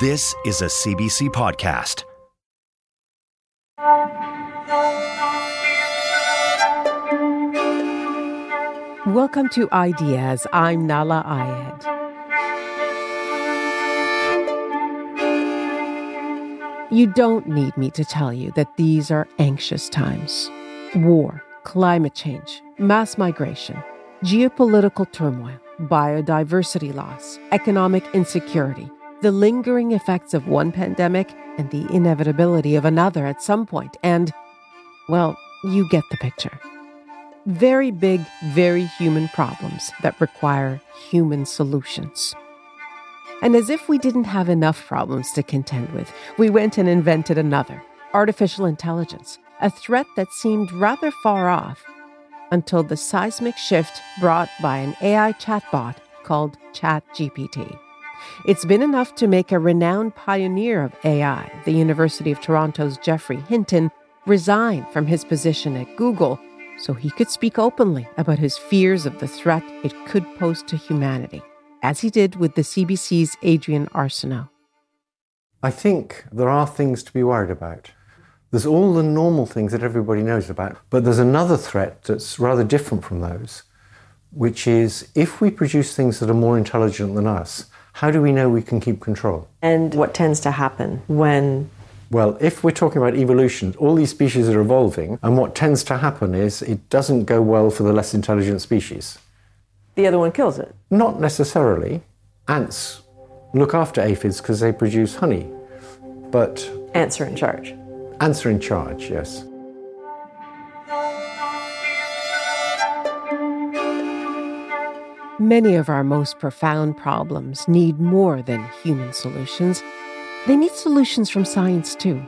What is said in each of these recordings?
This is a CBC podcast. Welcome to Ideas. I'm Nala Ayed. You don't need me to tell you that these are anxious times. War, climate change, mass migration, geopolitical turmoil, biodiversity loss, economic insecurity, the lingering effects of one pandemic, and the inevitability of another at some. And, well, you get the picture. Very big, very human problems that require human solutions. And as if we didn't have enough problems to contend with, we went and invented another artificial intelligence, a threat that seemed rather far off until the seismic shift brought by an AI chatbot called ChatGPT. It's been enough to make a renowned pioneer of AI, the University of Toronto's Geoffrey Hinton, resign from his position at Google so he could speak openly about his fears of the threat it could pose to humanity as he did with the CBC's Adrienne Arsenault. I think there are things to be worried about. There's all the normal things that everybody knows about, but there's another threat that's rather different from those, which is if we produce things that are more intelligent than us, how do we know we can keep control? And what tends to happen when well, if we're talking about evolution, all these species are evolving, and what tends to happen is it doesn't go well for the less intelligent species the other one kills it? Not necessarily. Ants look after aphids because they produce honey. But. Ants are in charge. Ants are in charge, yes. Many of our most profound problems need more than human solutions. They need solutions from science too.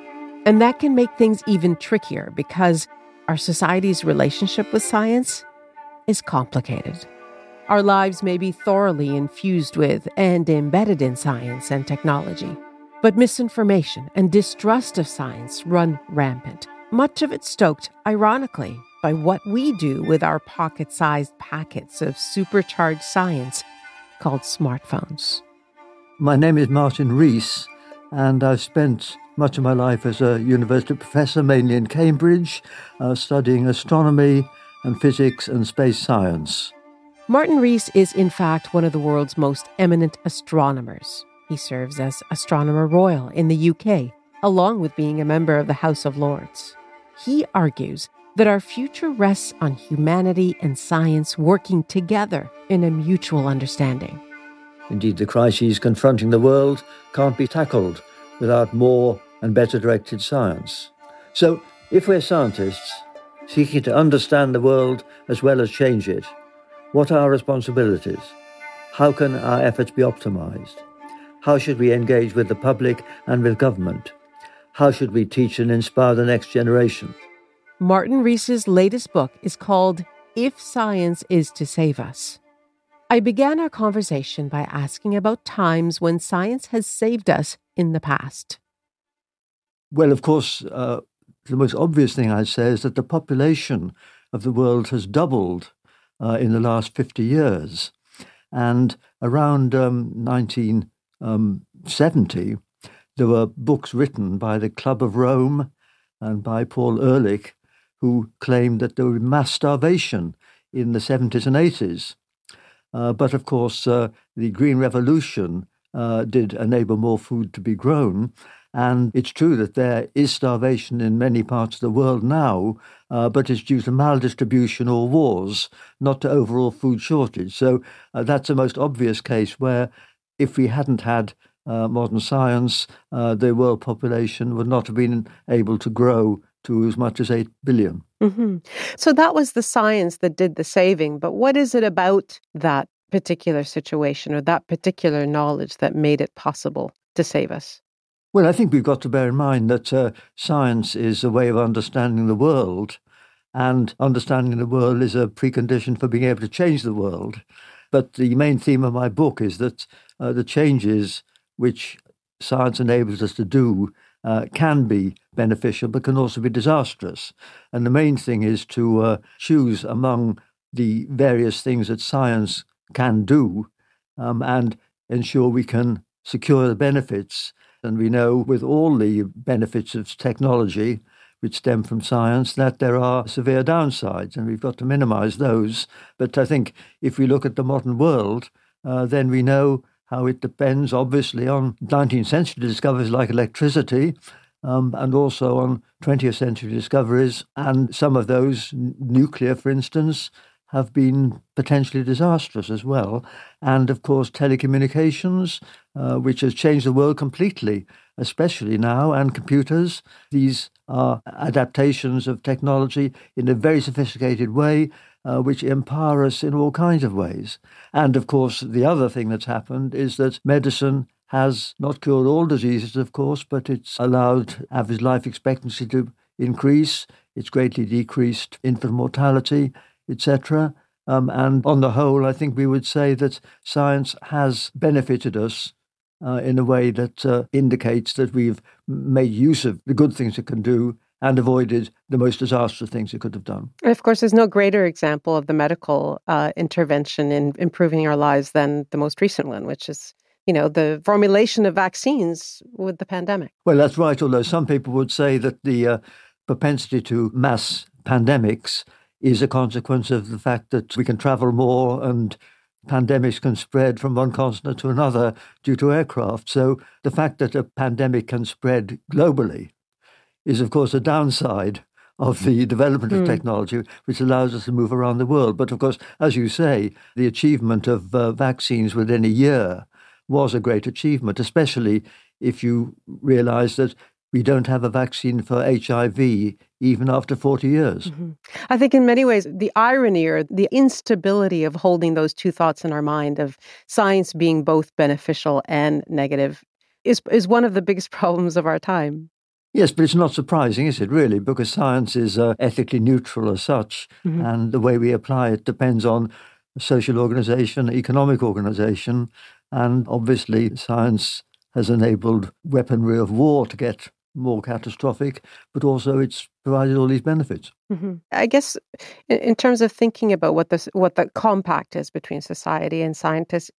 And that can make things even trickier because our society's relationship with science is complicated. Our lives may be thoroughly infused with and embedded in science and technology. But misinformation and distrust of science run rampant, much of it stoked, ironically, by what we do with our pocket sized packets of supercharged science called smartphones. My name is Martin Rees, and I've spent much of my life as a university professor, mainly in Cambridge, uh, studying astronomy and physics and space science. Martin Rees is, in fact, one of the world's most eminent astronomers. He serves as Astronomer Royal in the UK, along with being a member of the House of Lords. He argues that our future rests on humanity and science working together in a mutual understanding. Indeed, the crises confronting the world can't be tackled without more and better directed science. So, if we're scientists seeking to understand the world as well as change it, what are our responsibilities? How can our efforts be optimized? How should we engage with the public and with government? How should we teach and inspire the next generation? Martin Rees's latest book is called If Science is to Save Us. I began our conversation by asking about times when science has saved us in the past. Well, of course, uh, the most obvious thing I'd say is that the population of the world has doubled uh, in the last 50 years. And around um, 1970, um, there were books written by the Club of Rome and by Paul Ehrlich, who claimed that there be mass starvation in the 70s and 80s. Uh, but of course, uh, the Green Revolution uh, did enable more food to be grown. And it's true that there is starvation in many parts of the world now, uh, but it's due to maldistribution or wars, not to overall food shortage. So uh, that's the most obvious case where if we hadn't had uh, modern science, the world population would not have been able to grow to as much as 8 billion. Mm-hmm. So that was the science that did the saving. But what is it about that particular situation or that particular knowledge that made it possible to save us? Well, I think we've got to bear in mind that uh, science is a way of understanding the world, and understanding the world is a precondition for being able to change the world. But the main theme of my book is that uh, the changes which science enables us to do uh, can be beneficial, but can also be disastrous. And the main thing is to uh, choose among the various things that science can do um, and ensure we can secure the benefits. And we know with all the benefits of technology, which stem from science, that there are severe downsides, and we've got to minimize those. But I think if we look at the modern world, uh, then we know how it depends, obviously, on 19th century discoveries like electricity. Um, and also on 20th century discoveries, and some of those, nuclear, for instance, have been potentially disastrous as well. And of course, telecommunications, uh, which has changed the world completely, especially now, and computers. These are adaptations of technology in a very sophisticated way, uh, which empower us in all kinds of ways. And of course, the other thing that's happened is that medicine has not cured all diseases, of course, but it's allowed average life expectancy to increase. It's greatly decreased infant mortality etc. Um, and on the whole, I think we would say that science has benefited us uh, in a way that uh, indicates that we've made use of the good things it can do and avoided the most disastrous things it could have done. And of course, there's no greater example of the medical uh, intervention in improving our lives than the most recent one, which is you know the formulation of vaccines with the pandemic. Well, that's right. Although some people would say that the uh, propensity to mass pandemics is a consequence of the fact that we can travel more and pandemics can spread from one continent to another due to aircraft. So the fact that a pandemic can spread globally is, of course, a downside of the development of mm. technology, which allows us to move around the world. But of course, as you say, the achievement of uh, vaccines within a year was a great achievement, especially if you realize that we don't have a vaccine for HIV even after 40 years. Mm-hmm. I think, in many ways, the irony or the instability of holding those two thoughts in our mind of science being both beneficial and negative is, is one of the biggest problems of our time. Yes, but it's not surprising, is it, really? Because science is uh, ethically neutral as such, mm-hmm. and the way we apply it depends on social organization, economic organization, and obviously science has enabled weaponry of war to get more catastrophic, but also it's provided all these benefits. Mm-hmm. I guess, in, terms of thinking about what this what the compact is between society and scientists,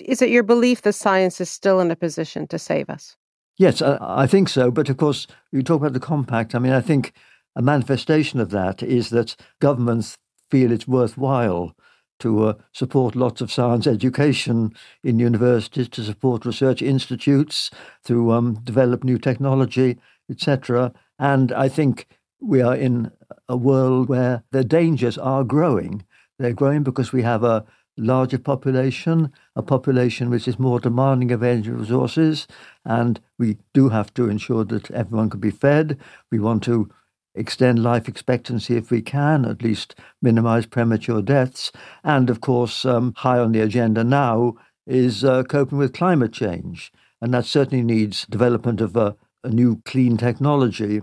is it your belief that science is still in a position to save us? Yes, I, I think so. But of course, you talk about the compact. I mean, I think a manifestation of that is that governments feel it's worthwhile to uh, support lots of science education in universities, to support research institutes, to um, develop new technology, etc. And I think we are in a world where the dangers are growing. They're growing because we have a larger population, a population which is more demanding of energy resources, and we do have to ensure that everyone can be fed. We want to extend life expectancy if we can, at least minimize premature deaths. And of course, um, high on the agenda now is uh, coping with climate change. And that certainly needs development of a, a new clean technology.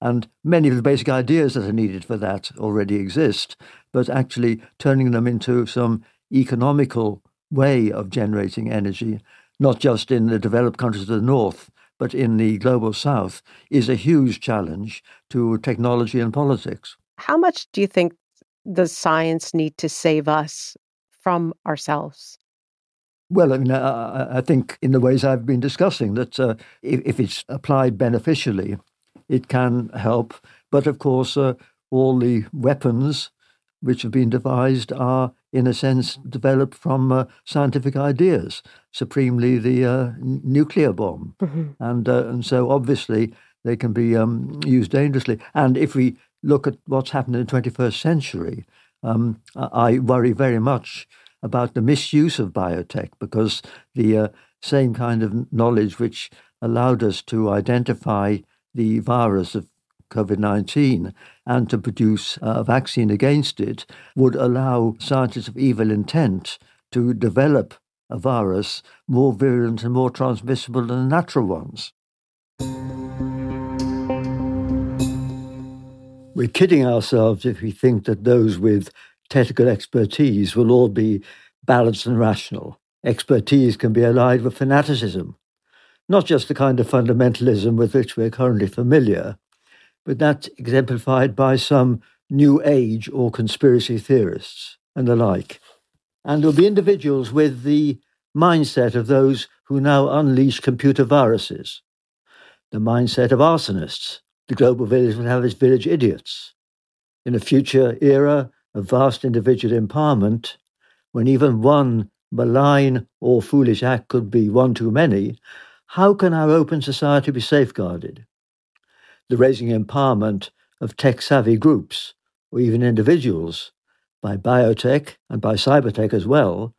And many of the basic ideas that are needed for that already exist, but actually turning them into some economical way of generating energy, not just in the developed countries of the north, but in the global south, is a huge challenge to technology and politics. How much do you think does science need to save us from ourselves? Well, I mean, I, I think in the ways I've been discussing that uh, if, if, it's applied beneficially, it can help. But of course, uh, all the weapons which have been devised are, in a sense, developed from uh, scientific ideas, supremely the uh, nuclear bomb. Mm-hmm. And, uh, and so obviously they can be um, used dangerously. And if we look at what's happened in the 21st century, um, I worry very much about the misuse of biotech because the uh, same kind of knowledge which allowed us to identify the virus of COVID 19 and to produce a vaccine against it would allow scientists of evil intent to develop a virus more virulent and more transmissible than the natural ones. We're kidding ourselves if we think that those with technical expertise will all be balanced and rational. Expertise can be allied with fanaticism, not just the kind of fundamentalism with which we're currently familiar, but that's exemplified by some New Age or conspiracy theorists and the like. And there'll be individuals with the mindset of those who now unleash computer viruses, the mindset of arsonists. The global village will have its village idiots. In a future era of vast individual empowerment, when even one malign or foolish act could be one too many, how can our open society be safeguarded? The raising empowerment of tech savvy groups or even individuals by biotech and by cybertech as well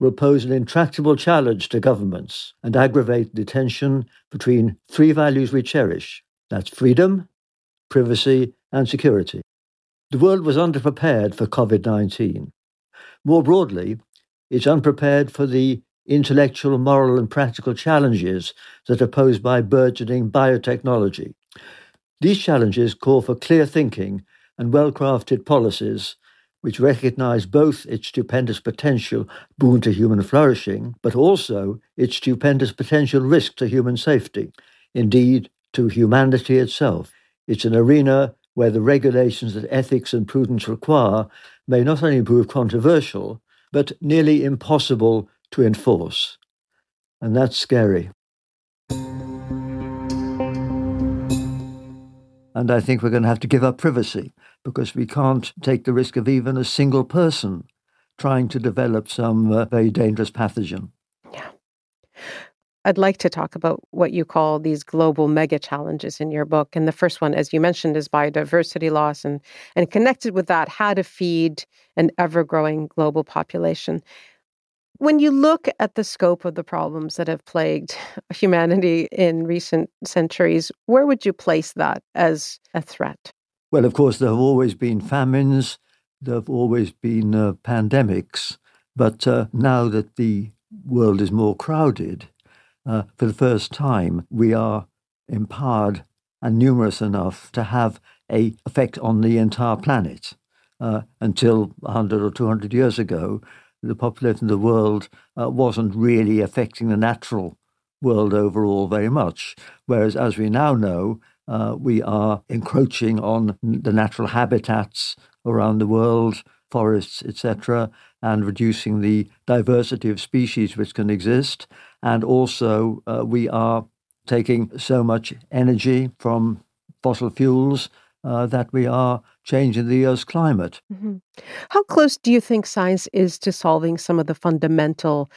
will pose an intractable challenge to governments and aggravate the tension between three values we cherish that's freedom, privacy, and security. The world was underprepared for COVID 19. More broadly, it's unprepared for the intellectual, moral, and practical challenges that are posed by burgeoning biotechnology. These challenges call for clear thinking and well crafted policies which recognize both its stupendous potential boon to human flourishing, but also its stupendous potential risk to human safety, indeed, to humanity itself. It's an arena where the regulations that ethics and prudence require may not only prove controversial, but nearly impossible to enforce. And that's scary. And I think we're going to have to give up privacy because we can't take the risk of even a single person trying to develop some uh, very dangerous pathogen. Yeah. I'd like to talk about what you call these global mega challenges in your book. And the first one, as you mentioned, is biodiversity loss and, and connected with that, how to feed an ever growing global population. When you look at the scope of the problems that have plagued humanity in recent centuries, where would you place that as a threat? Well, of course, there have always been famines, there have always been uh, pandemics, but uh, now that the world is more crowded, uh, for the first time, we are empowered and numerous enough to have a effect on the entire planet. Uh, until 100 or 200 years ago, the population of the world uh, wasn't really affecting the natural world overall very much. Whereas, as we now know, uh, we are encroaching on the natural habitats around the world, forests, etc., and reducing the diversity of species which can exist. And also, uh, we are taking so much energy from fossil fuels uh, that we are changing the Earth's climate. Mm-hmm. How close do you think science is to solving some of the fundamental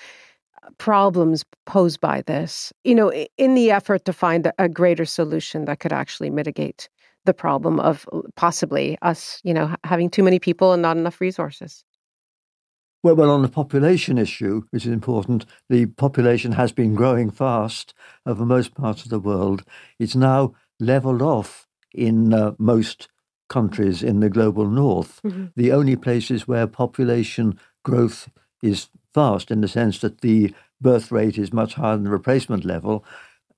problems posed by this, you know, in the effort to find a greater solution that could actually mitigate the problem of uh, possibly us, you know, having too many people and not enough resources? Well, well, on the population issue, which is important, the population has been growing fast over most parts of the world. It's now leveled off in uh, most countries in the global north. Mm-hmm. The only places where population growth is fast in the sense that the birth rate is much higher than the replacement level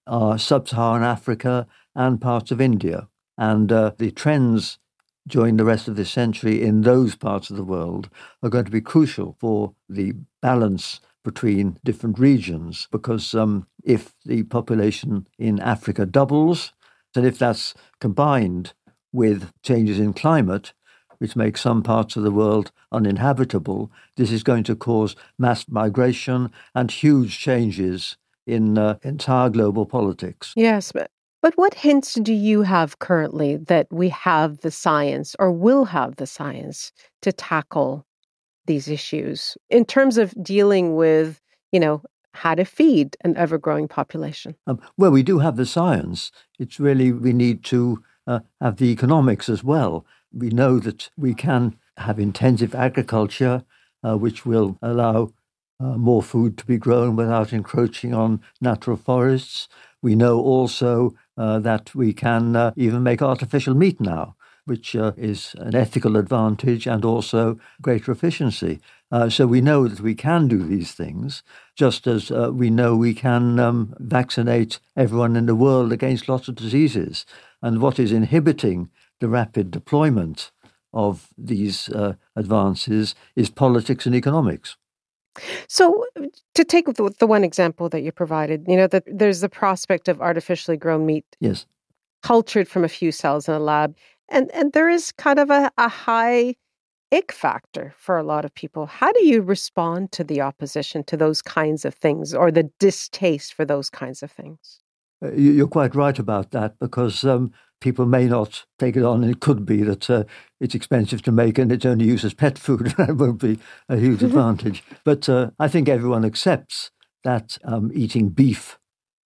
are sub Saharan Africa and parts of India. And uh, the trends during the rest of this century in those parts of the world are going to be crucial for the balance between different regions because um, if the population in Africa doubles, and if that's combined with changes in climate, which makes some parts of the world uninhabitable, this is going to cause mass migration and huge changes in uh, entire global politics. Yes, but but what hints do you have currently that we have the science or will have the science to tackle these issues in terms of dealing with, you know, how to feed an ever growing population? Um, well, we do have the science. It's really, we need to uh, have the economics as well. We know that we can have intensive agriculture, uh, which will allow uh, more food to be grown without encroaching on natural forests. We know also uh, that we can uh, even make artificial meat now. which uh, is an ethical advantage and also greater efficiency. Uh, so we know that we can do these things, just as uh, we know we can um, vaccinate everyone in the world against lots of diseases. And what is inhibiting the rapid deployment of these uh, advances is politics and economics. So, to take the, the, one example that you provided, you know, that there's the prospect of artificially grown meat, yes, cultured from a few cells in a lab, and and there is kind of a, a high ick factor for a lot of people. How do you respond to the opposition to those kinds of things or the distaste for those kinds of things? Uh, you're quite right about that because um, people may not take it on. And it could be that uh, it's expensive to make and it's only used as pet food. that won't be a huge advantage. But uh, I think everyone accepts that um, eating beef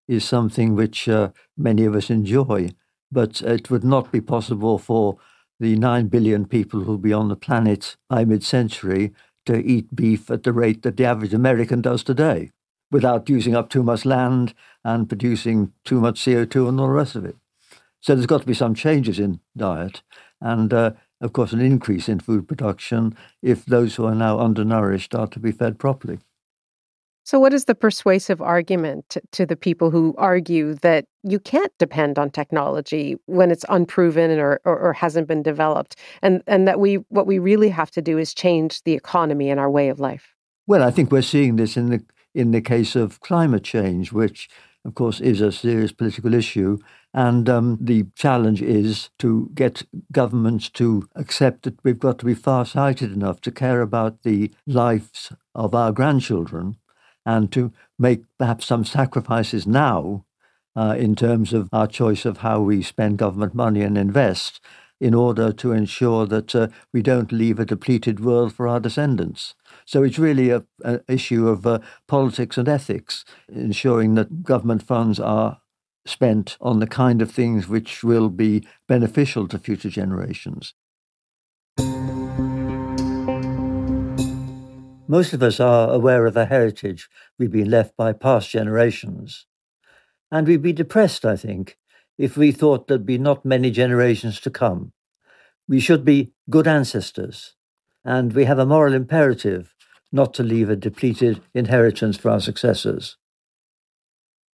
is something which uh, many of us enjoy. But it would not be possible for the 9 billion people who'll be on the planet by mid century to eat beef at the rate that the average American does today without using up too much land and producing too much CO2 and all the rest of it. So there's got to be some changes in diet and, uh, of course, an increase in food production if those who are now undernourished are to be fed properly. So, what is the persuasive argument to the people who argue that you can't depend on technology when it's unproven or, or, or, hasn't been developed, and, and that we what we really have to do is change the economy and our way of life? Well, I think we're seeing this in the in the case of climate change, which, of course, is a serious political issue. And um, the challenge is to get governments to accept that we've got to be far sighted enough to care about the lives of our grandchildren and to make perhaps some sacrifices now uh, in terms of our choice of how we spend government money and invest in order to ensure that uh, we don't leave a depleted world for our descendants. So it's really an issue of uh, politics and ethics, ensuring that government funds are spent on the kind of things which will be beneficial to future generations. Most of us are aware of the heritage we've been left by past generations. And we'd be depressed, I think, if we thought there'd be not many generations to come. We should be good ancestors, and we have a moral imperative not to leave a depleted inheritance for our successors.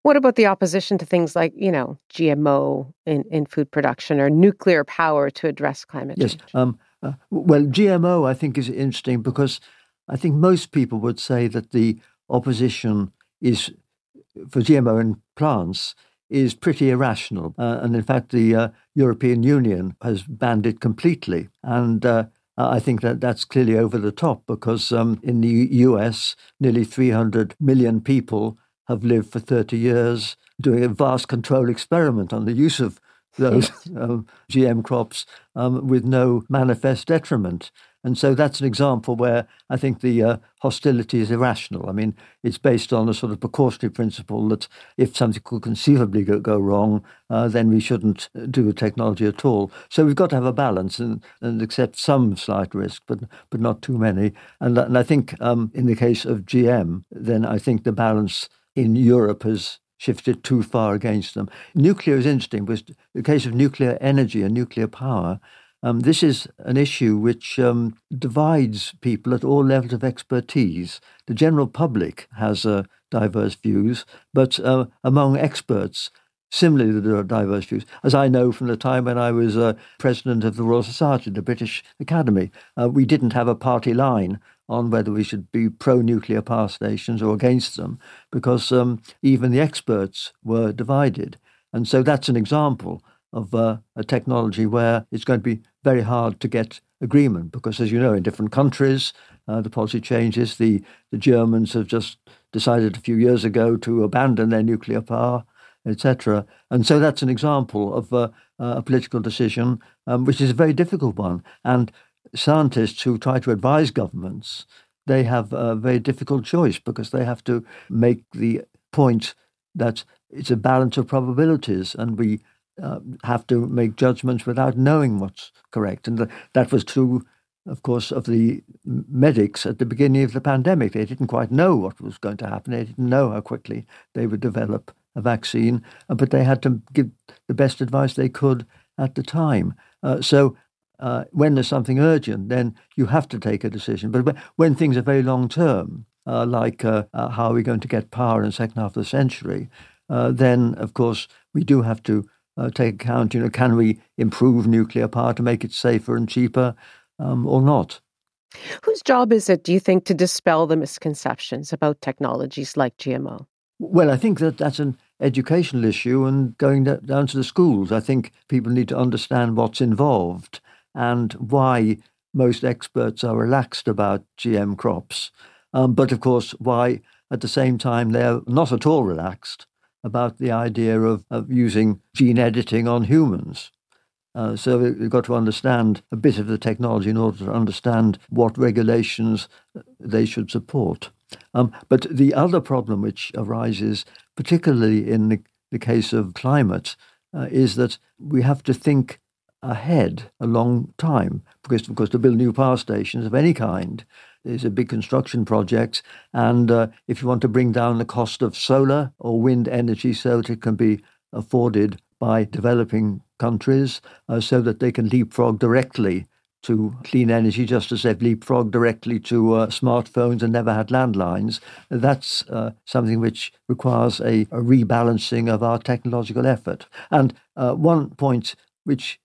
What about the opposition to things like, you know, GMO in, in food production or nuclear power to address climate yes, change? Yes. Um, uh, well, GMO, I think, is interesting because I think most people would say that the opposition is for GMO in plants is pretty irrational. Uh, and in fact, the uh, European Union has banned it completely. And uh, I think that that's clearly over the top because um, in the US, nearly 300 million people have lived for 30 years doing a vast control experiment on the use of those um, GM crops um, with no manifest detriment. And so that's an example where I think the uh, hostility is irrational. I mean, it's based on a sort of precautionary principle that if something could conceivably go, go wrong, uh, then we shouldn't uh, do the technology at all. So we've got to have a balance and, and accept some slight risk, but but not too many. And, and I think um, in the case of GM, then I think the balance in Europe has shifted too far against them. Nuclear is interesting because the case of nuclear energy and nuclear power um, this is an issue which um, divides people at all levels of expertise. The general public has uh, diverse views, but uh, among experts, similarly, there are diverse views. As I know from the time when I was uh, president of the Royal Society, the British Academy, uh, we didn't have a party line on whether we should be pro nuclear power stations or against them, because um, even the experts were divided. And so that's an example of uh, a technology where it's going to be very hard to get agreement because, as you know, in different countries, uh, the policy changes. The, the Germans have just decided a few years ago to abandon their nuclear power, etc. And so that's an example of uh, a political decision, um, which is a very difficult one. And scientists who try to advise governments, they have a very difficult choice because they have to make the point that it's a balance of probabilities, and we uh, have to make judgments without knowing what's correct. And that was true, of course, of the medics at the beginning of the pandemic. They didn't quite know what was going to happen. They didn't know how quickly they would develop a vaccine, uh, but they had to give the best advice they could at the time. Uh, so uh, when there's something urgent, then you have to take a decision. But when things are very long term, uh, like uh, uh, how are we going to get power in the second half of the century, uh, then of course we do have to uh, take account. You know, can we improve nuclear power to make it safer and cheaper, um, or not? Whose job is it, do you think, to dispel the misconceptions about technologies like GMO? Well, I think that that's an educational issue and going down to the schools. I think people need to understand what's involved and why most experts are relaxed about GM crops. Um, but of course, why at the same time they're not at all relaxed about the idea of, of using gene editing on humans. Uh, so we've got to understand a bit of the technology in order to understand what regulations they should support. Um, but the other problem which arises, particularly in the, the case of climate, uh, is that we have to think ahead a long time because, of course, to build new power stations of any kind is a big construction project. And uh, if you want to bring down the cost of solar or wind energy so that it can be afforded by developing countries uh, so that they can leapfrog directly to clean energy, just as they've leapfrogged directly to uh, smartphones and never had landlines. That's uh, something which requires a, a, rebalancing of our technological effort. And uh, one point which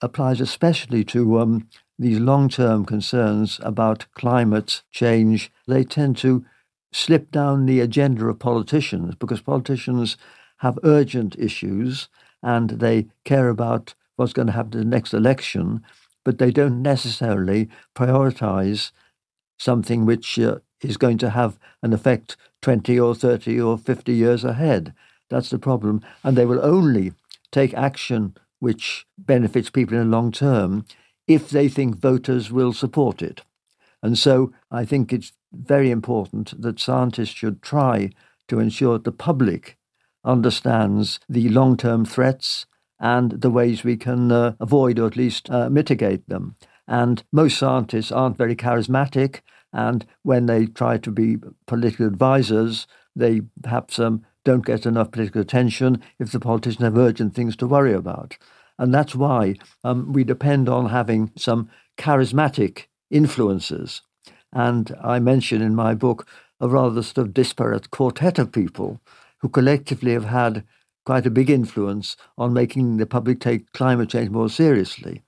applies especially to um, these long term concerns about climate change, they tend to slip down the agenda of politicians because politicians have urgent issues and they care about what's going to happen to the next election, but they don't necessarily prioritize something which uh, is going to have an effect 20 or 30 or 50 years ahead. That's the problem. And they will only take action which benefits people in the long term if they think voters will support it. And so I think it's very important that scientists should try to ensure the public understands the long term threats and the ways we can uh, avoid or at least uh, mitigate them. And most scientists aren't very charismatic, and when they try to be political advisors, they perhaps um, don't get enough political attention if the politicians have urgent things to worry about. And that's why um, we depend on having some charismatic influences. And I mention in my book a rather sort of disparate quartet of people who collectively have had quite a big influence on making the public take climate change more seriously.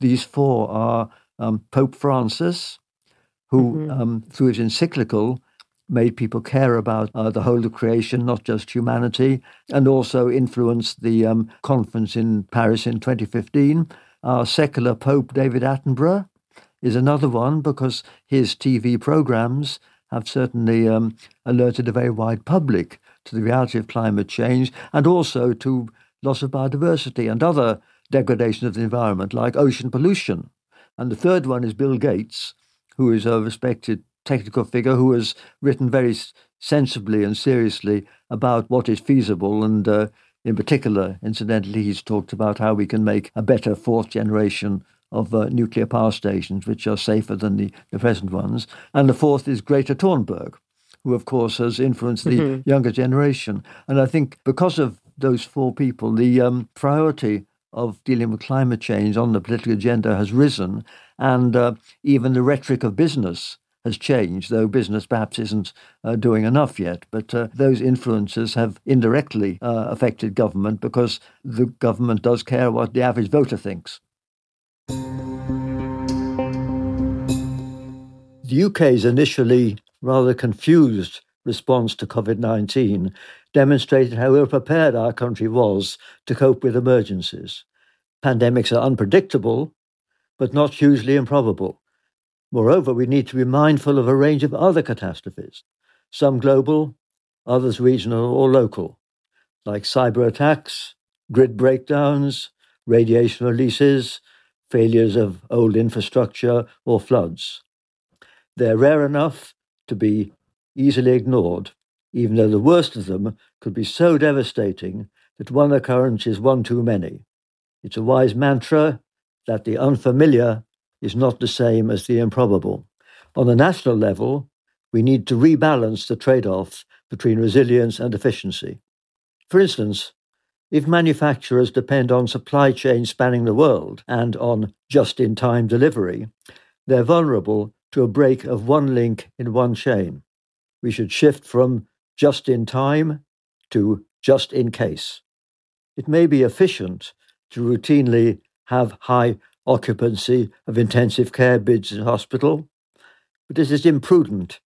These four are um, Pope Francis, who, mm-hmm. um, through his encyclical, made people care about uh, the whole of creation, not just humanity, and also influenced the um, conference in Paris in 2015. Our secular Pope David Attenborough is another one because his TV programs have certainly um, alerted a very wide public to the reality of climate change and also to loss of biodiversity and other degradation of the environment, like ocean pollution. And the third one is Bill Gates, who is a respected technical figure who has written very sensibly and seriously about what is feasible. And uh, in particular, incidentally, he's talked about how we can make a better fourth generation of uh, nuclear power stations, which are safer than the, the present ones. And the fourth is Greta Thunberg, who, of course, has influenced the mm-hmm. younger generation. And I think because of those four people, the um, priority of dealing with climate change on the political agenda has risen, and uh, even the rhetoric of business has changed, though business perhaps isn't uh, doing enough yet. But uh, those influences have indirectly uh, affected government because the government does care what the average voter thinks. The UK's initially rather confused response to COVID 19 demonstrated how ill prepared our country was to cope with emergencies. Pandemics are unpredictable, but not hugely improbable. Moreover, we need to be mindful of a range of other catastrophes, some global, others regional or local, like cyber attacks, grid breakdowns, radiation releases, failures of old infrastructure, or floods. They're rare enough to be easily ignored, even though the worst of them could be so devastating that one occurrence is one too many. It's a wise mantra that the unfamiliar is not the same as the improbable. On a national level, we need to rebalance the trade off between resilience and efficiency. For instance, If manufacturers depend on supply chains spanning the world and on just in time delivery, they're vulnerable to a break of one link in one chain. We should shift from just in time to just in case. It may be efficient to routinely have high occupancy of intensive care beds in hospital, but it is imprudent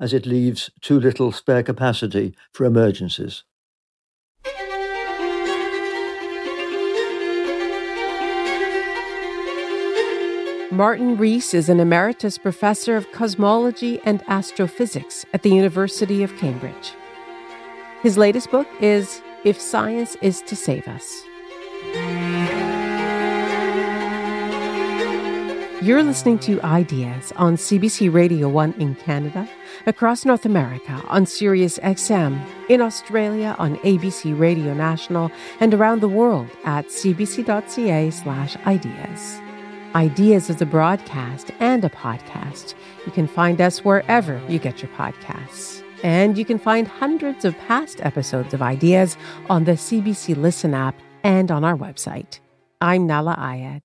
as it leaves too little spare capacity for emergencies. Martin Rees is an emeritus professor of cosmology and astrophysics at the University of Cambridge. His latest book is If Science is to Save Us. You're listening to Ideas on CBC Radio 1 in Canada, across North America on Sirius XM, in Australia on ABC Radio National, and around the world at cbc.ca/slash ideas. Ideas is a broadcast and a podcast. You can find us wherever you get your podcasts. And you can find hundreds of past episodes of Ideas on the CBC Listen app and on our website. I'm Nala Ayed.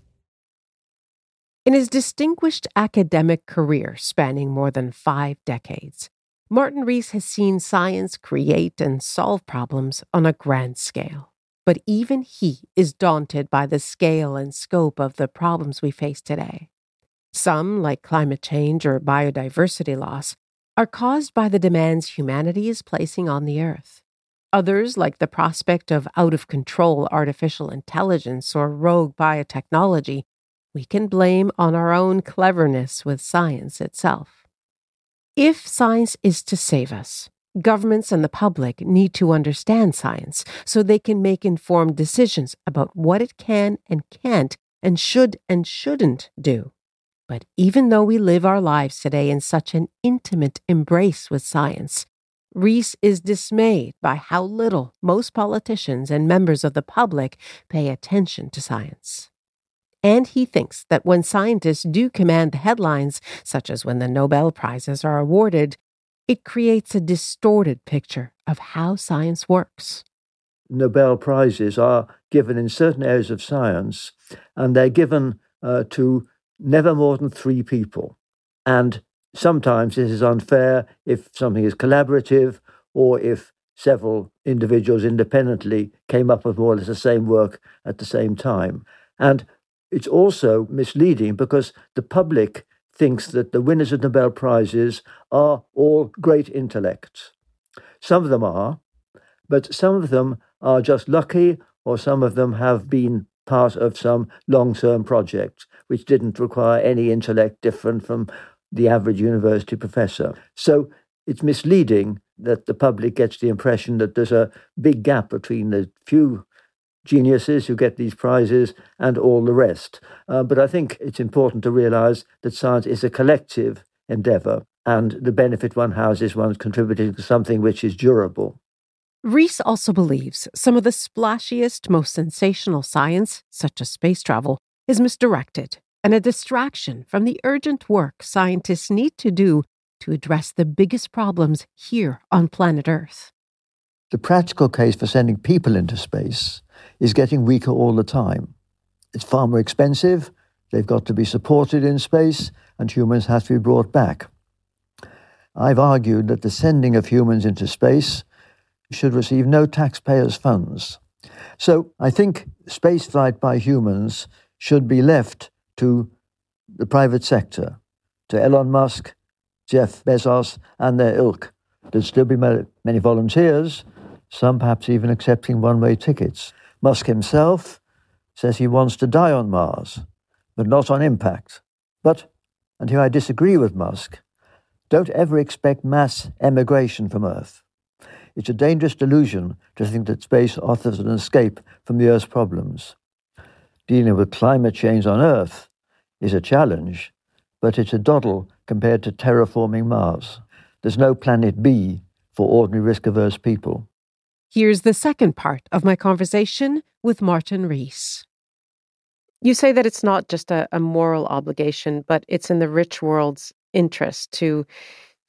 In his distinguished academic career spanning more than five decades, Martin Rees has seen science create and solve problems on a grand scale. But even he is daunted by the scale and scope of the problems we face today. Some, like climate change or biodiversity loss, are caused by the demands humanity is placing on the earth. Others, like the prospect of out of control artificial intelligence or rogue biotechnology, we can blame on our own cleverness with science itself. If science is to save us, Governments and the public need to understand science so they can make informed decisions about what it can and can't and should and shouldn't do. But even though we live our lives today in such an intimate embrace with science, Rees is dismayed by how little most politicians and members of the public pay attention to science. And he thinks that when scientists do command the headlines, such as when the Nobel Prizes are awarded, it creates a distorted picture of how science works. Nobel Prizes are given in certain areas of science, and they're given uh, to never more than three people. And sometimes this is unfair if something is collaborative or if several individuals independently came up with more or less the same work at the same time. And it's also misleading because the public thinks that the winners of Nobel Prizes are all great intellects. Some of them are, but some of them are just lucky, or some of them have been part of some long term project which didn't require any intellect different from the average university professor. So it's misleading that the public gets the impression that there's a big gap between the few geniuses who get these prizes and all the rest. Uh, but I think it's important to realize that science is a collective endeavor, and the benefit one has is one's contributing to something which is durable. Rees also believes some of the splashiest, most sensational science, such as space travel, is misdirected and a distraction from the urgent work scientists need to do to address the biggest problems here on planet Earth. The practical case for sending people into space is getting weaker all the time. It's far more expensive, they've got to be supported in space, and humans have to be brought back. I've argued that the sending of humans into space should receive no taxpayers' funds. So I think spaceflight by humans should be left to the private sector, to Elon Musk, Jeff Bezos, and their ilk. There'd still be many volunteers, some perhaps even accepting one way tickets. Musk himself says he wants to die on Mars, but not on impact. But, and here I disagree with Musk, don't ever expect mass emigration from Earth. it's a dangerous delusion to think that space offers an escape from the Earth's problems. Dealing with climate change on Earth is a challenge, but it's a doddle compared to terraforming Mars. There's no planet B for ordinary risk averse people. Here's the second part of my conversation with Martin Rees. You say that it's not just a, a, moral obligation, but it's in the rich world's interest to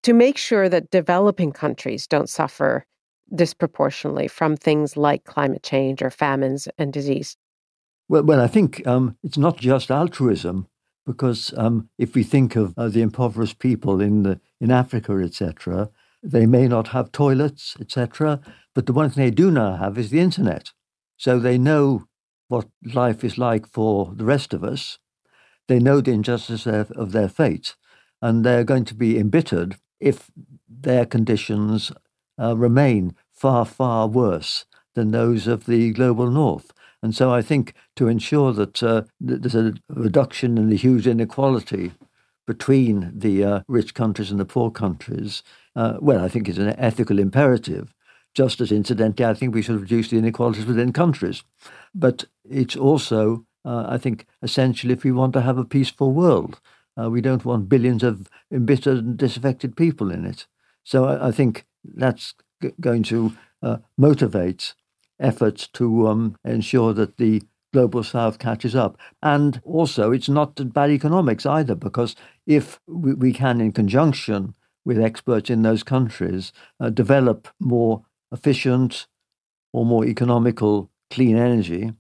to make sure that developing countries don't suffer disproportionately from things like climate change or famines and disease. Well, well I think um, it's not just altruism, because um, if we think of uh, the impoverished people in the in Africa, etc., they may not have toilets, etc., but the one thing they do now have is the internet. So they know what life is like for the rest of us. They know the injustice of their fate, and they're going to be embittered if their conditions uh, remain far, far worse than those of the global north. And so I think to ensure that uh, there's a reduction in the huge inequality between the uh, rich countries and the poor countries, uh, well, I think it's an ethical imperative. Just as incidentally, I think we should reduce the inequalities within countries. But it's also, uh, I think, essential if we want to have a peaceful world. Uh, we don't want billions of embittered and disaffected people in it. So I, I think that's g- going to uh, motivate efforts to um, ensure that the global south catches up. And also, it's not bad economics either, because if we, we can, in conjunction with experts in those countries, uh, develop more efficient or more economical clean energy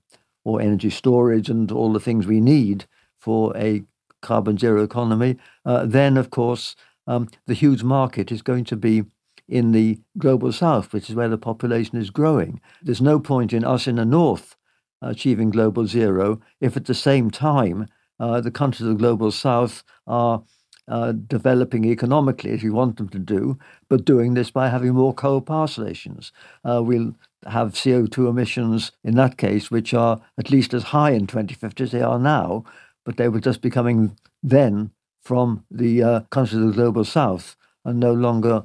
or energy storage and all the things we need for a carbon zero economy, uh, then of course um, the huge market is going to be in the global south, which is where the population is growing. There's no point in us in the north achieving global zero if at the same time uh, the countries of the global south are uh, developing economically as we want them to do, but doing this by having more coal power stations. Uh, we'll have CO2 emissions in that case, which are at least as high in 2050 as they are now, but they will just be coming then from the uh, countries of the global south and no longer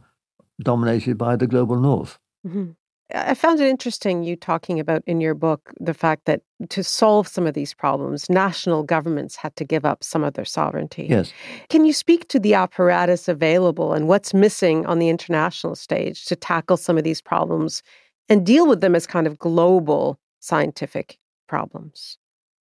dominated by the global north. Mm-hmm. I found it interesting you talking about in your book the fact that to solve some of these problems, national governments had to give up some of their sovereignty. Yes. Can you speak to the apparatus available and what's missing on the international stage to tackle some of these problems and deal with them as kind of global scientific problems?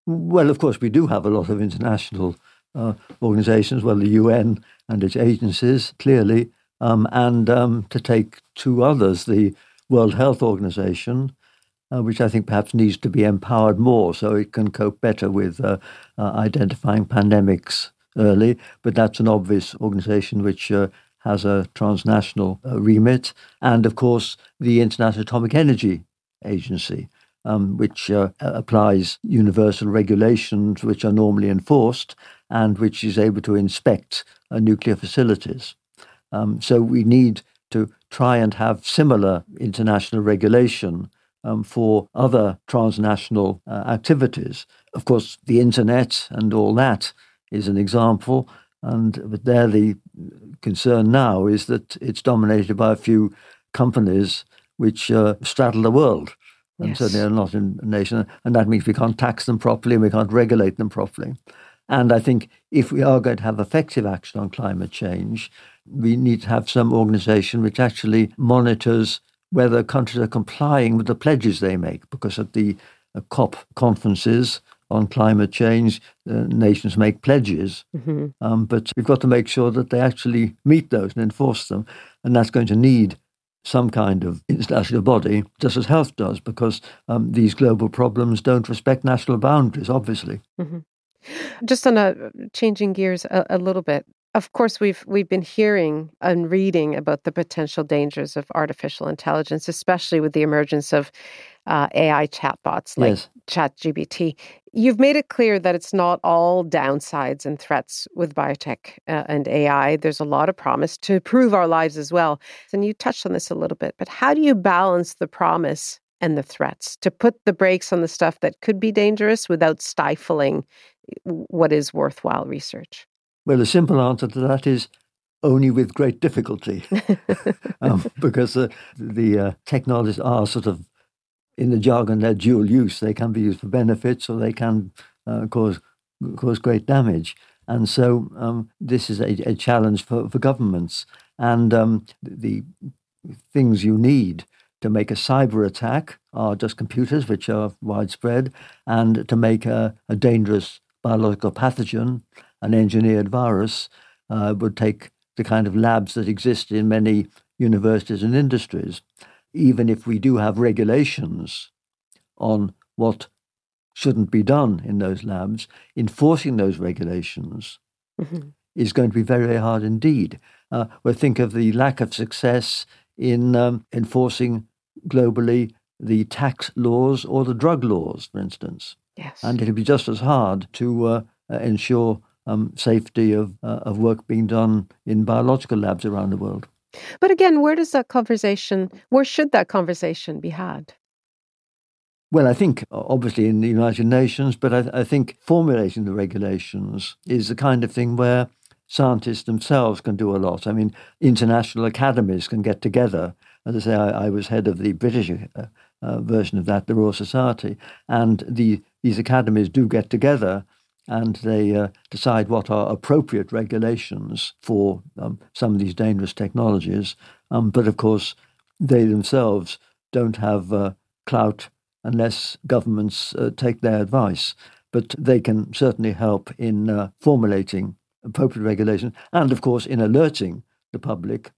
Well, of course, we do have a lot of international uh, organizations, well, the UN and its agencies, clearly, um, and um, to take two others, the World Health Organization, uh, which I think perhaps needs to be empowered more so it can cope better with uh, uh identifying pandemics early. But that's an obvious organization which uh, has a transnational uh, remit. And of course, the International Atomic Energy Agency. Um, which applies universal regulations which are normally enforced and which is able to inspect nuclear facilities. Um, so we need to try and have similar international regulation um, for other transnational uh, activities. Of course, the internet and all that is an example, and but there the concern now is that it's dominated by a few companies which uh, straddle the world. And yes. so they're not in a nation, and that means we can't tax them properly and we can't regulate them properly. And I think if we are going to have effective action on climate change, we need to have some organization which actually monitors whether countries are complying with the pledges they make, because at the uh, COP conferences on climate change, uh, nations make pledges, mm-hmm. um, but we've got to make sure that they actually meet those and enforce them, and that's going to need some kind of international body, just as health does, because um, these global problems don't respect national boundaries, obviously. Mm-hmm. Just on a changing gears a, a little bit, of course, we've we've been hearing and reading about the potential dangers of artificial intelligence, especially with the emergence of uh, AI chatbots like yes. ChatGPT. You've made it clear that it's not all downsides and threats with biotech uh, and AI. There's a lot of promise to improve our lives as well. And you touched on this a little bit, but how do you balance the promise and the threats to put the brakes on the stuff that could be dangerous without stifling what is worthwhile research? Well, the simple answer to that is only with great difficulty, um, because uh, the uh, technologies are sort of, in the jargon, they're dual use. They can be used for benefits or they can uh, cause cause great damage. And so um, this is a, a, challenge for, for governments. And um, the things you need to make a cyber attack are just computers, which are widespread, and to make a, a dangerous biological pathogen, an engineered virus, uh, would take the kind of labs that exist in many universities and industries. Even if we do have regulations on what shouldn't be done in those labs, enforcing those regulations mm-hmm. is going to be very, very hard indeed. Uh, well, think of the lack of success in um, enforcing globally the tax laws or the drug laws, for instance. Yes. And it'll be just as hard to uh, uh, ensure um, safety of, uh, of work being done in biological labs around the world. But again, where does that conversation, where should that conversation be had? Well, I think obviously in the United Nations, but I, I, think formulating the regulations is the kind of thing where scientists themselves can do a lot. I mean, international academies can get together. As I say, I, I was head of the British uh, uh, version of that, the Royal Society, and the, these academies do get together and they uh, decide what are appropriate regulations for um, some of these dangerous technologies. Um, but of course, they themselves don't have uh, clout unless governments uh, take their advice. But they can certainly help in uh, formulating appropriate regulations and, of course, in alerting the public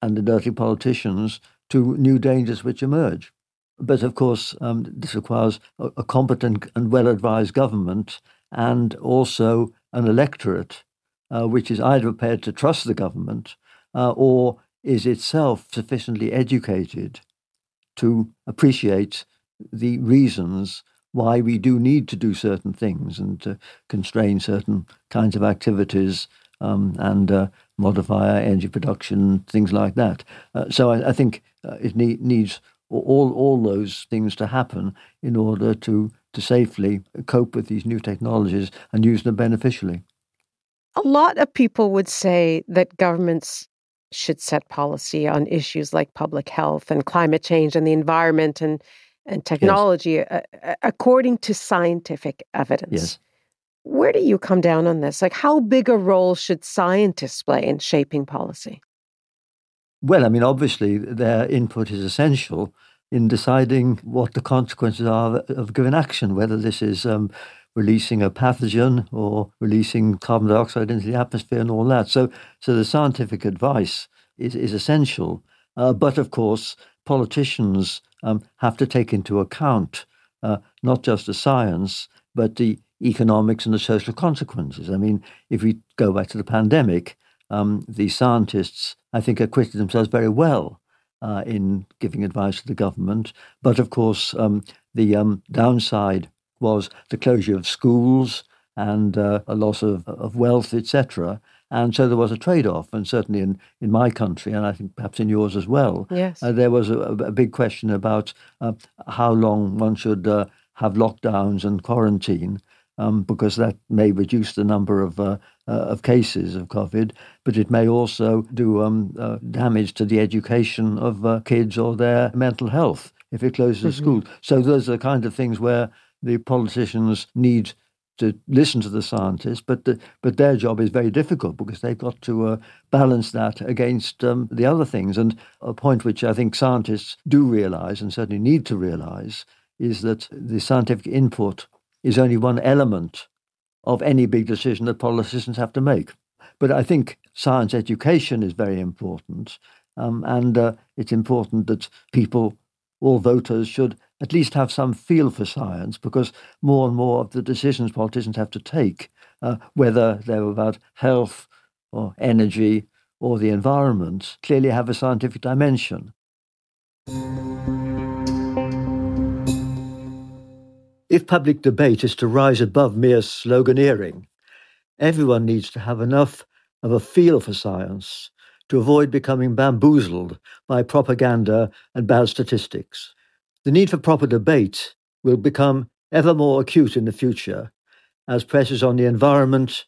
and alerting politicians to new dangers which emerge. But of course, um, this requires a, competent and well advised government and also an electorate uh, which is either prepared to trust the government uh, or is itself sufficiently educated to appreciate the reasons why we do need to do certain things and to constrain certain kinds of activities um, and uh, modify our energy production, things like that. Uh, so I, I think uh, it need, needs all all those things to happen in order to to safely cope with these new technologies and use them beneficially. A lot of people would say that governments should set policy on issues like public health and climate change and the environment and and technology yes. uh, according to scientific evidence. Yes. Where do you come down on this? Like, how big a role should scientists play in shaping policy? Well, I mean, obviously, their input is essential in deciding what the consequences are of given action, whether this is um, releasing a pathogen or releasing carbon dioxide into the atmosphere and all that. So, so the scientific advice is, is essential. Uh, but of course, politicians um, have to take into account uh, not just the science, but the economics and the social consequences. I mean, if we go back to the pandemic, um, the scientists, I think, acquitted themselves very well uh, in giving advice to the government. But of course, um, the um, downside was the closure of schools and uh, a loss of, of wealth, etc. And so there was a trade off. And certainly in, in my country, and I think perhaps in yours as well, yes. Uh, there was a, a, big question about uh, how long one should uh, have lockdowns and quarantine. Um, because that may reduce the number of uh, uh, of cases of COVID, but it may also do um, uh, damage to the education of kids or their mental health if it closes mm-hmm. a school. So those are the kind of things where the politicians need to listen to the scientists, but the, but their job is very difficult because they've got to uh, balance that against um, the other things. And a point which I think scientists do realize and certainly need to realize is that the scientific input is only one element of any big decision that politicians have to make. But I think science education is very important, um, and uh, it's important that people, all voters, should at least have some feel for science because more and more of the decisions politicians have to take, uh, whether they're about health or energy or the environment, clearly have a scientific dimension. If public debate is to rise above mere sloganeering, everyone needs to have enough of a feel for science to avoid becoming bamboozled by propaganda and bad statistics. The need for proper debate will become ever more acute in the future as pressures on the environment,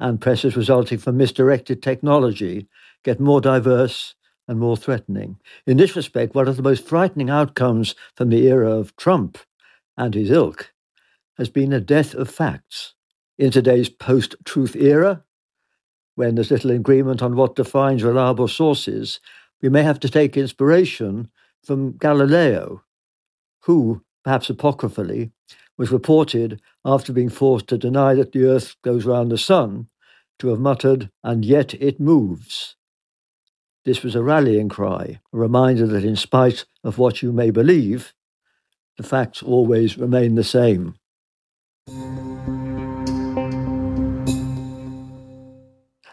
and pressures resulting from misdirected technology get more diverse and more threatening. In this respect, one of the most frightening outcomes from the era of Trump and his ilk has been a death of facts. In today's post truth era, when there's little agreement on what defines reliable sources, we may have to take inspiration from Galileo, who, perhaps apocryphally, was reported after being forced to deny that the earth goes round the sun to have muttered, and yet it moves. This was a rallying cry, a reminder that in spite of what you may believe, the facts always remain the same.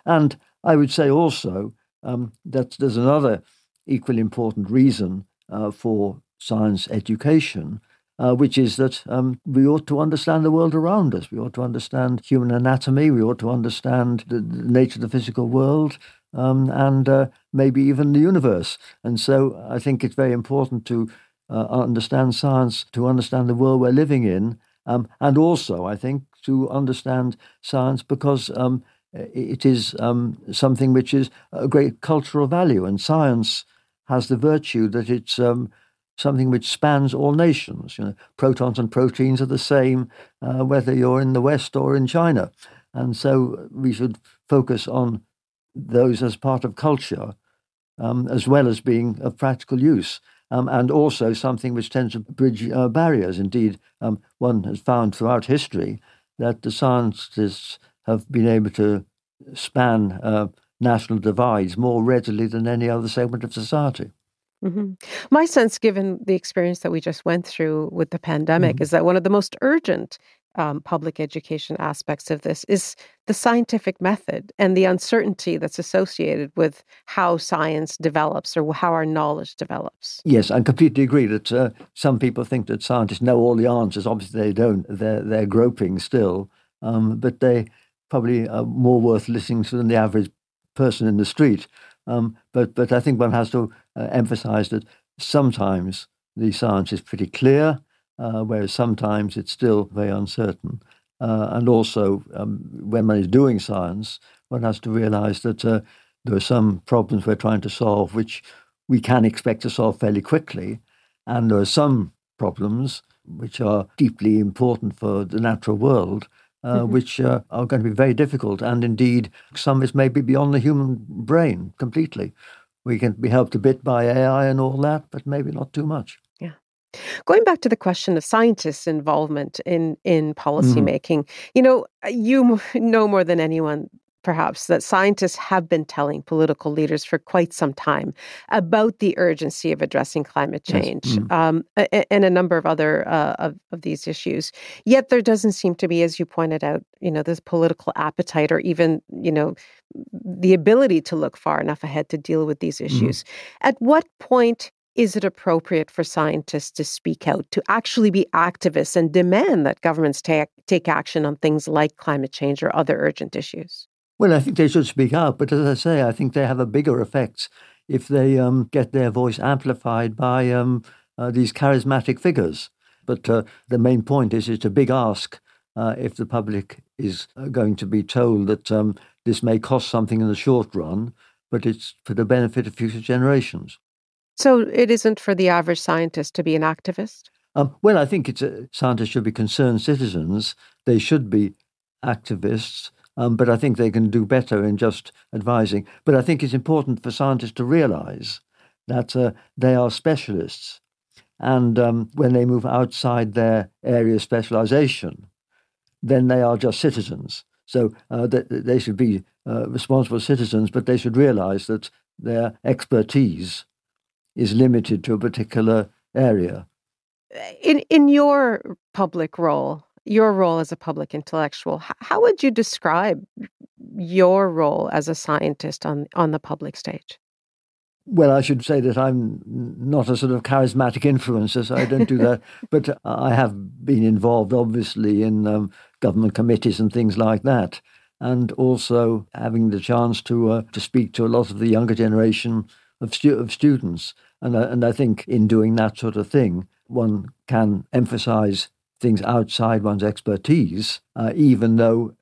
And I would say also um, that there's another equally important reason uh, for science education, uh, which is that um, we ought to understand the world around us. We ought to understand human anatomy. We ought to understand the, the nature of the physical world um, and uh, maybe even the universe. And so I think it's very important to uh, understand science, to understand the world we're living in, um, and also, I think, to understand science because um, it is um, something which is a great cultural value, and science has the virtue that it's um, something which spans all nations. You know, protons and proteins are the same uh, whether you're in the West or in China, and so we should focus on those as part of culture, um, as well as being of practical use. Um, and also something which tends to bridge uh, barriers. Indeed, um, one has found throughout history that the scientists have been able to span uh, national divides more readily than any other segment of society. Mm-hmm. My sense, given the experience that we just went through with the pandemic, mm-hmm. is that one of the most urgent um, public education aspects of this is the scientific method and the uncertainty that's associated with how science develops or how our knowledge develops. Yes, I completely agree that uh, some people think that scientists know all the answers. Obviously, they don't. They're they're groping still, um, but they probably are more worth listening to than the average person in the street. Um, but but I think one has to uh, emphasize that sometimes the science is pretty clear uh, whereas sometimes it's still very uncertain. Uh, and also, um, when one is doing science, one has to realize that uh, there are some problems we're trying to solve which we can expect to solve fairly quickly. And there are some problems which are deeply important for the natural world, uh, mm-hmm. which uh, are going to be very difficult. And indeed, some is maybe beyond the human brain completely. We can be helped a bit by AI and all that, but maybe not too much. Going back to the question of scientists' involvement in in policy Mm. you know, uh, you know more than anyone perhaps that scientists have been telling political leaders for quite some time about the urgency of addressing climate Yes. change Mm. um, a- a- and a number of other uh, of, of these issues. Yet there doesn't seem to be, as you pointed out, you know, this political appetite or even, you know, the ability to look far enough ahead to deal with these Mm-hmm. issues. At what point is it appropriate for scientists to speak out, to actually be activists and demand that governments take, take action on things like climate change or other urgent issues? Well, I think they should speak out, but as I say, I think they have a bigger effect if they um, get their voice amplified by um, uh, these charismatic figures. But uh, the main point is it's a big ask uh, if the public is uh, going to be told that um, this may cost something in the short run, but it's for the benefit of future generations. So it isn't for the average scientist to be an activist? Um, well, I think it's a, scientists should be concerned citizens. They should be activists, um, but I think they can do better in just advising. But I think it's important for scientists to realize that uh, they are specialists. And um, when they move outside their area of specialization, then they are just citizens. So uh, they, they should be uh, responsible citizens, but they should realize that their expertise is limited to a particular area. In in your public role, your role as a public intellectual, how would you describe your role as a scientist on on the public stage? Well, I should say that I'm not a sort of charismatic influencer, so I don't do that. but I have been involved, obviously, in um, government committees and things like that, and also having the chance to uh, to speak to a lot of the younger generation of, stu- of students. And I, and I think in doing that sort of thing, one can emphasize things outside one's expertise, uh, even though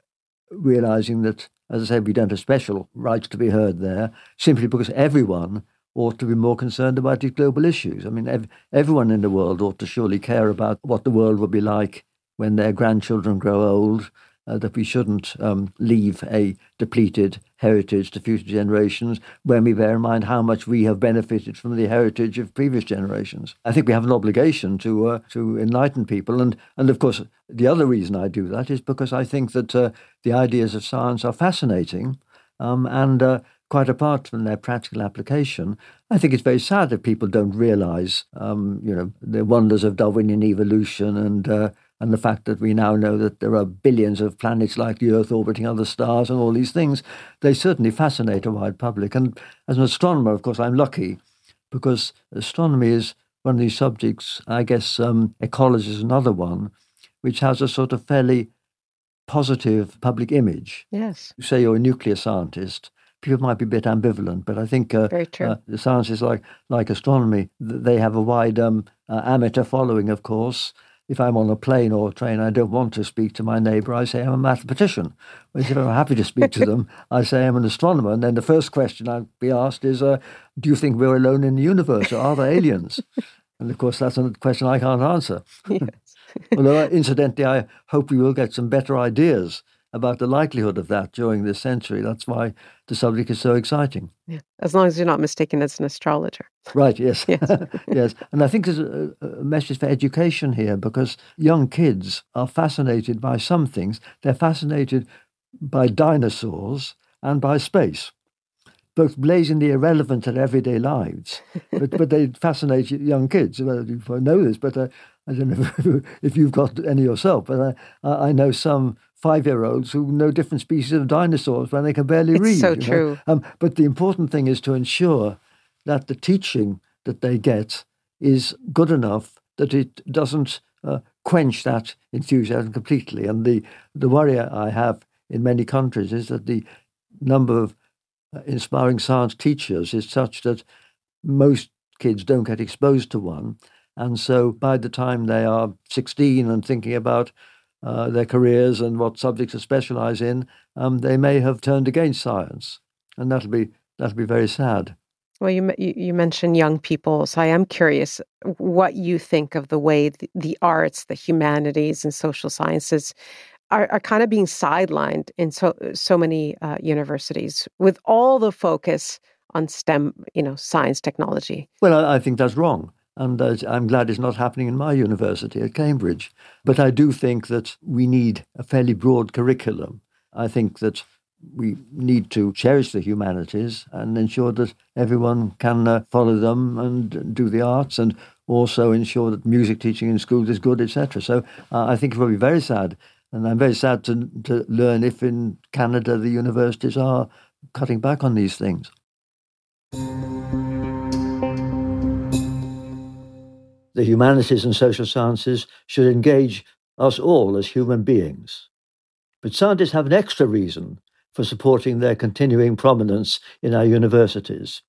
realizing that, as I said, we don't have special rights to be heard there, simply because everyone ought to be more concerned about these global issues. I mean, ev- everyone in the world ought to surely care about what the world will be like when their grandchildren grow old, uh, that we shouldn't um, leave a depleted heritage to future generations when we bear in mind how much we have benefited from the heritage of previous generations. I think we have an obligation to uh, to enlighten people, and and of course the other reason I do that is because I think that uh, the ideas of science are fascinating, um, and uh, quite apart from their practical application, I think it's very sad that people don't realize, um, you know, the wonders of Darwinian evolution and uh, and the fact that we now know that there are billions of planets like the Earth orbiting other stars and all these things. They certainly fascinate a wide public. And as an astronomer, of course, I'm lucky because astronomy is one of these subjects. I guess um, ecology is another one, which has a sort of fairly positive public image. Yes. You say you're a nuclear scientist people might be a bit ambivalent, but I think uh, Very true. Uh, the sciences like like astronomy, they have a wide um, uh, amateur following, of course. If I'm on a plane or a train, I don't want to speak to my neighbour. I say I'm a mathematician. Whereas if I'm happy to speak to them, I say I'm an astronomer. And then the first question I'd be asked is, uh, "Do you think we're alone in the universe, or are there aliens?" and of course, that's a question I can't answer. Yes. Although, incidentally, I hope we will get some better ideas about the likelihood of that during this century. That's why the subject is so exciting. Yeah. As long as you're not mistaken as an astrologer. Right, yes. Yes. yes. And I think there's a, a message for education here because young kids are fascinated by some things. They're fascinated by dinosaurs and by space. Both blazingly irrelevant to everyday lives, but, but they fascinate young kids. Well, you know this, but uh, I don't know if you've got any yourself, but I, I know some five year olds who know different species of dinosaurs when they can barely It's read. so true. Um, but the important thing is to ensure that the teaching that they get is good enough that it doesn't uh, quench that enthusiasm completely. And the, the worry I have in many countries is that the number of uh, inspiring science teachers is such that most kids don't get exposed to one. And so by the time they are 16 and thinking about uh, their careers and what subjects to specialize in, um, they may have turned against science. And that'll be, that'll be very sad. Well, you, you you mentioned young people, so I am curious what you think of the way the, the arts, the humanities, and social sciences are, are kind of being sidelined in so so many uh, universities, with all the focus on STEM, you know, science, technology. Well, I, I think that's wrong. And I'm glad it's not happening in my university at Cambridge. But I do think that we need a fairly broad curriculum. I think that we need to cherish the humanities and ensure that everyone can uh, follow them and do the arts and also ensure that music teaching in schools is good, etc. So uh, I think it will be very sad. And I'm very sad to, to learn if in Canada the universities are cutting back on these things. The humanities and social sciences should engage us all as human beings. But scientists have an extra reason for supporting their continuing prominence in our universities,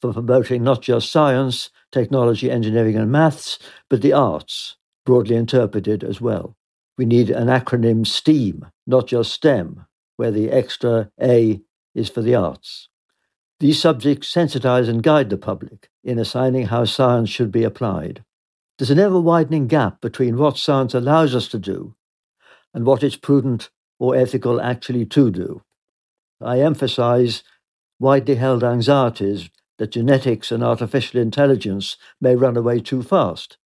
for promoting not just science, technology, engineering, and maths, but the arts, broadly interpreted as well. We need an acronym STEAM, not just STEM, where the extra A is for the arts. These subjects sensitize and guide the public in assigning how science should be applied. There's an ever widening gap between what science allows us to do and what it's prudent or ethical actually to do. I emphasize widely held anxieties that genetics and artificial intelligence may run away too fast,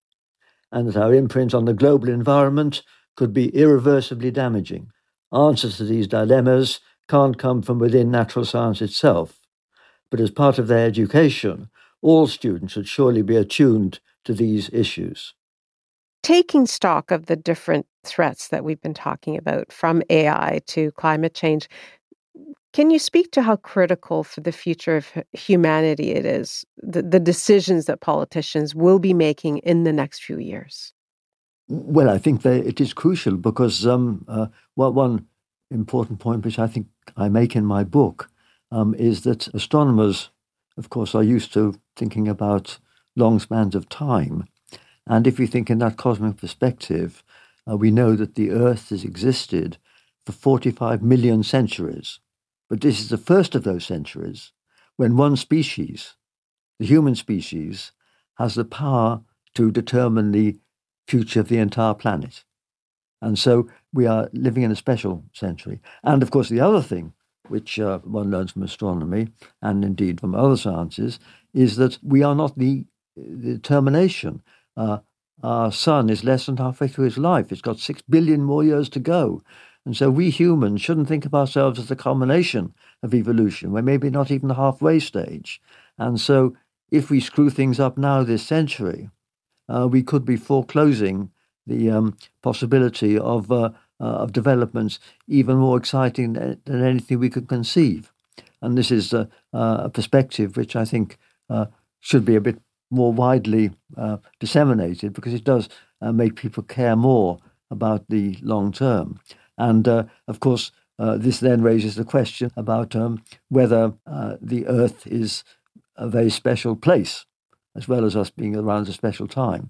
and that our imprint on the global environment could be irreversibly damaging. Answers to these dilemmas can't come from within natural science itself, but as part of their education, all students should surely be attuned to these issues. Taking stock of the different threats that we've been talking about, from AI to climate change, can you speak to how critical for the future of humanity it is, the, the decisions that politicians will be making in the next few years? Well, I think that it is crucial because um, uh, well, one important point which I think I make in my book um, is that astronomers, of course, are used to thinking about long spans of time. And if you think in that cosmic perspective, uh, we know that the Earth has existed for 45 million centuries. But this is the first of those centuries when one species, the human species, has the power to determine the future of the entire planet. And so we are living in a special century. And of course, the other thing which uh, one learns from astronomy and indeed from other sciences is that we are not the, the determination. Uh, our sun is less than halfway through his life. It's got six billion more years to go. And so we humans shouldn't think of ourselves as the culmination of evolution. We're maybe not even the halfway stage. And so if we screw things up now this century, uh, we could be foreclosing the um, possibility of, uh, uh, of developments even more exciting than anything we could conceive. And this is a, perspective which I think should be a bit more widely uh, disseminated because it does uh, make people care more about the long term. And of course, this then raises the question about um, whether the Earth is a very special place, as well as us being around a special time.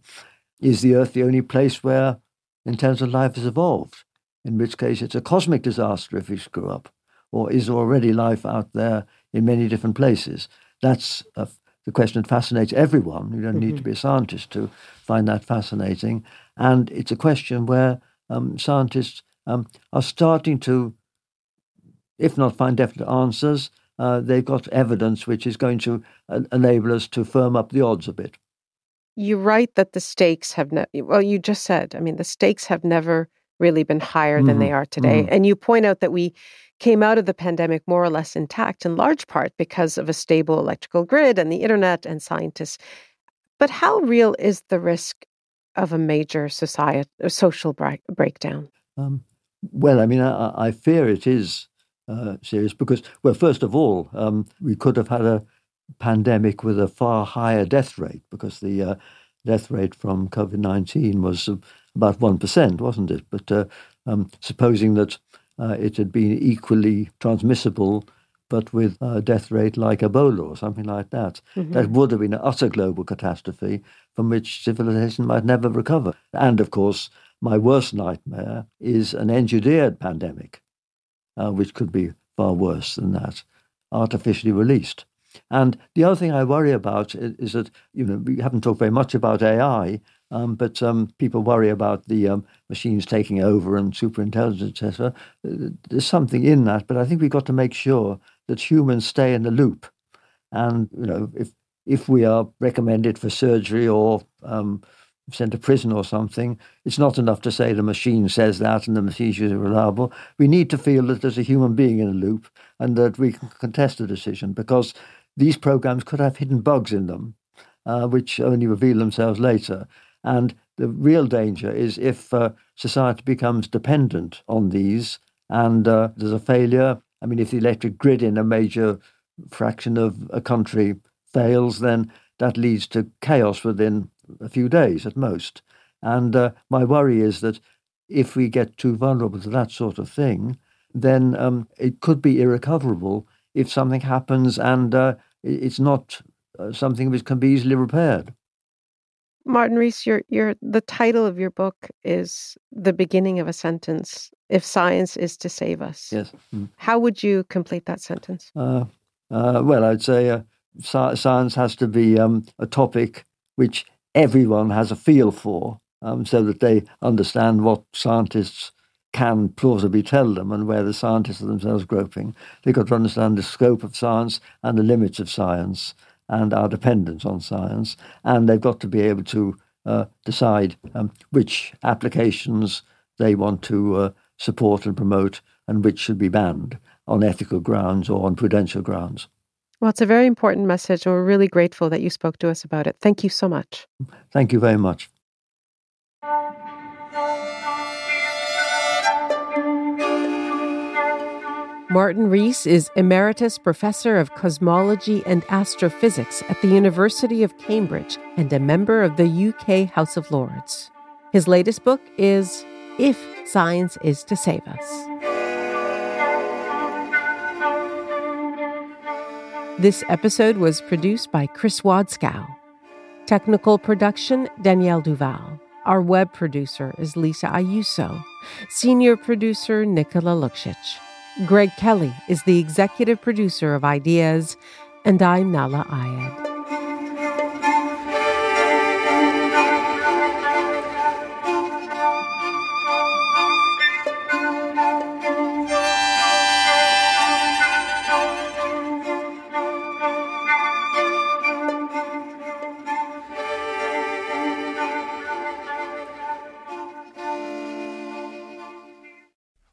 Is the Earth the only place where intelligent life has evolved? In which case, it's a cosmic disaster if we screw up. Or is there already life out there in many different places? That's a, the question that fascinates everyone. You don't mm-hmm. need to mm-hmm. be a scientist to find that fascinating. And it's a question where um, scientists um, are starting to, if not find definite answers, uh, they've got evidence which is going to uh, enable us to firm up the odds a bit. You write that the stakes have never, well, you just said, I mean, the stakes have never really been higher mm-hmm. than they are today. Mm-hmm. And you point out that we came out of the pandemic more or less intact in large part because of a stable electrical grid and the internet and scientists. But how real is the risk of a major society, a social break- breakdown? Um, well, I mean, I, I fear it is uh, serious because, well, first of all, um, we could have had a pandemic with a far higher death rate because the uh, death rate from COVID 19 was uh, about 1%, wasn't it? But uh, um, supposing that uh, it had been equally transmissible, but with a death rate like Ebola or something like that, mm-hmm. that would have been an utter global catastrophe from which civilization might never recover. And of course, my worst nightmare is an engineered pandemic uh, which could be far worse than that, artificially released. And the other thing I worry about is that you know we haven't talked very much about AI, um, but um, people worry about the um, machines taking over and superintelligence, etc. There's something in that, but I think we've got to make sure that humans stay in the loop. And you know, if if we are recommended for surgery or um, sent to prison or something. It's not enough to say the machine says that and the machine is reliable. We need to feel that there's a human being in the loop and that we can contest the decision because these programs could have hidden bugs in them, uh, which only reveal themselves later. And the real danger is if uh, society becomes dependent on these and uh, there's a failure. I mean, if the electric grid in a major fraction of a country fails, then that leads to chaos within a few days at most. And uh, my worry is that if we get too vulnerable to that sort of thing, then um, it could be irrecoverable if something happens and uh, it's not uh, something which can be easily repaired. Martin Rees, your, your, the title of your book is The Beginning of a Sentence If Science is to Save Us. Yes. Mm. How would you complete that sentence? Uh, uh, well, I'd say uh, science has to be um, a topic which everyone has a feel for um, so that they understand what scientists can plausibly tell them and where the scientists are themselves groping. They've got to understand the scope of science and the limits of science and our dependence on science. And they've got to be able to uh, decide um, which applications they want to uh, support and promote and which should be banned on ethical grounds or on prudential grounds. Well, it's a very important message, and we're really grateful that you spoke to us about it. Thank you so much. Thank you very much. Martin Rees is Emeritus Professor of Cosmology and Astrophysics at the University of Cambridge and a member of the UK House of Lords. His latest book is If Science is to Save Us. This episode was produced by Chris Wadskow. Technical production Danielle Duval. Our web producer is Lisa Ayuso. Senior producer Nicola Luksic. Greg Kelly is the executive producer of Ideas, and I'm Nahlah Ayed.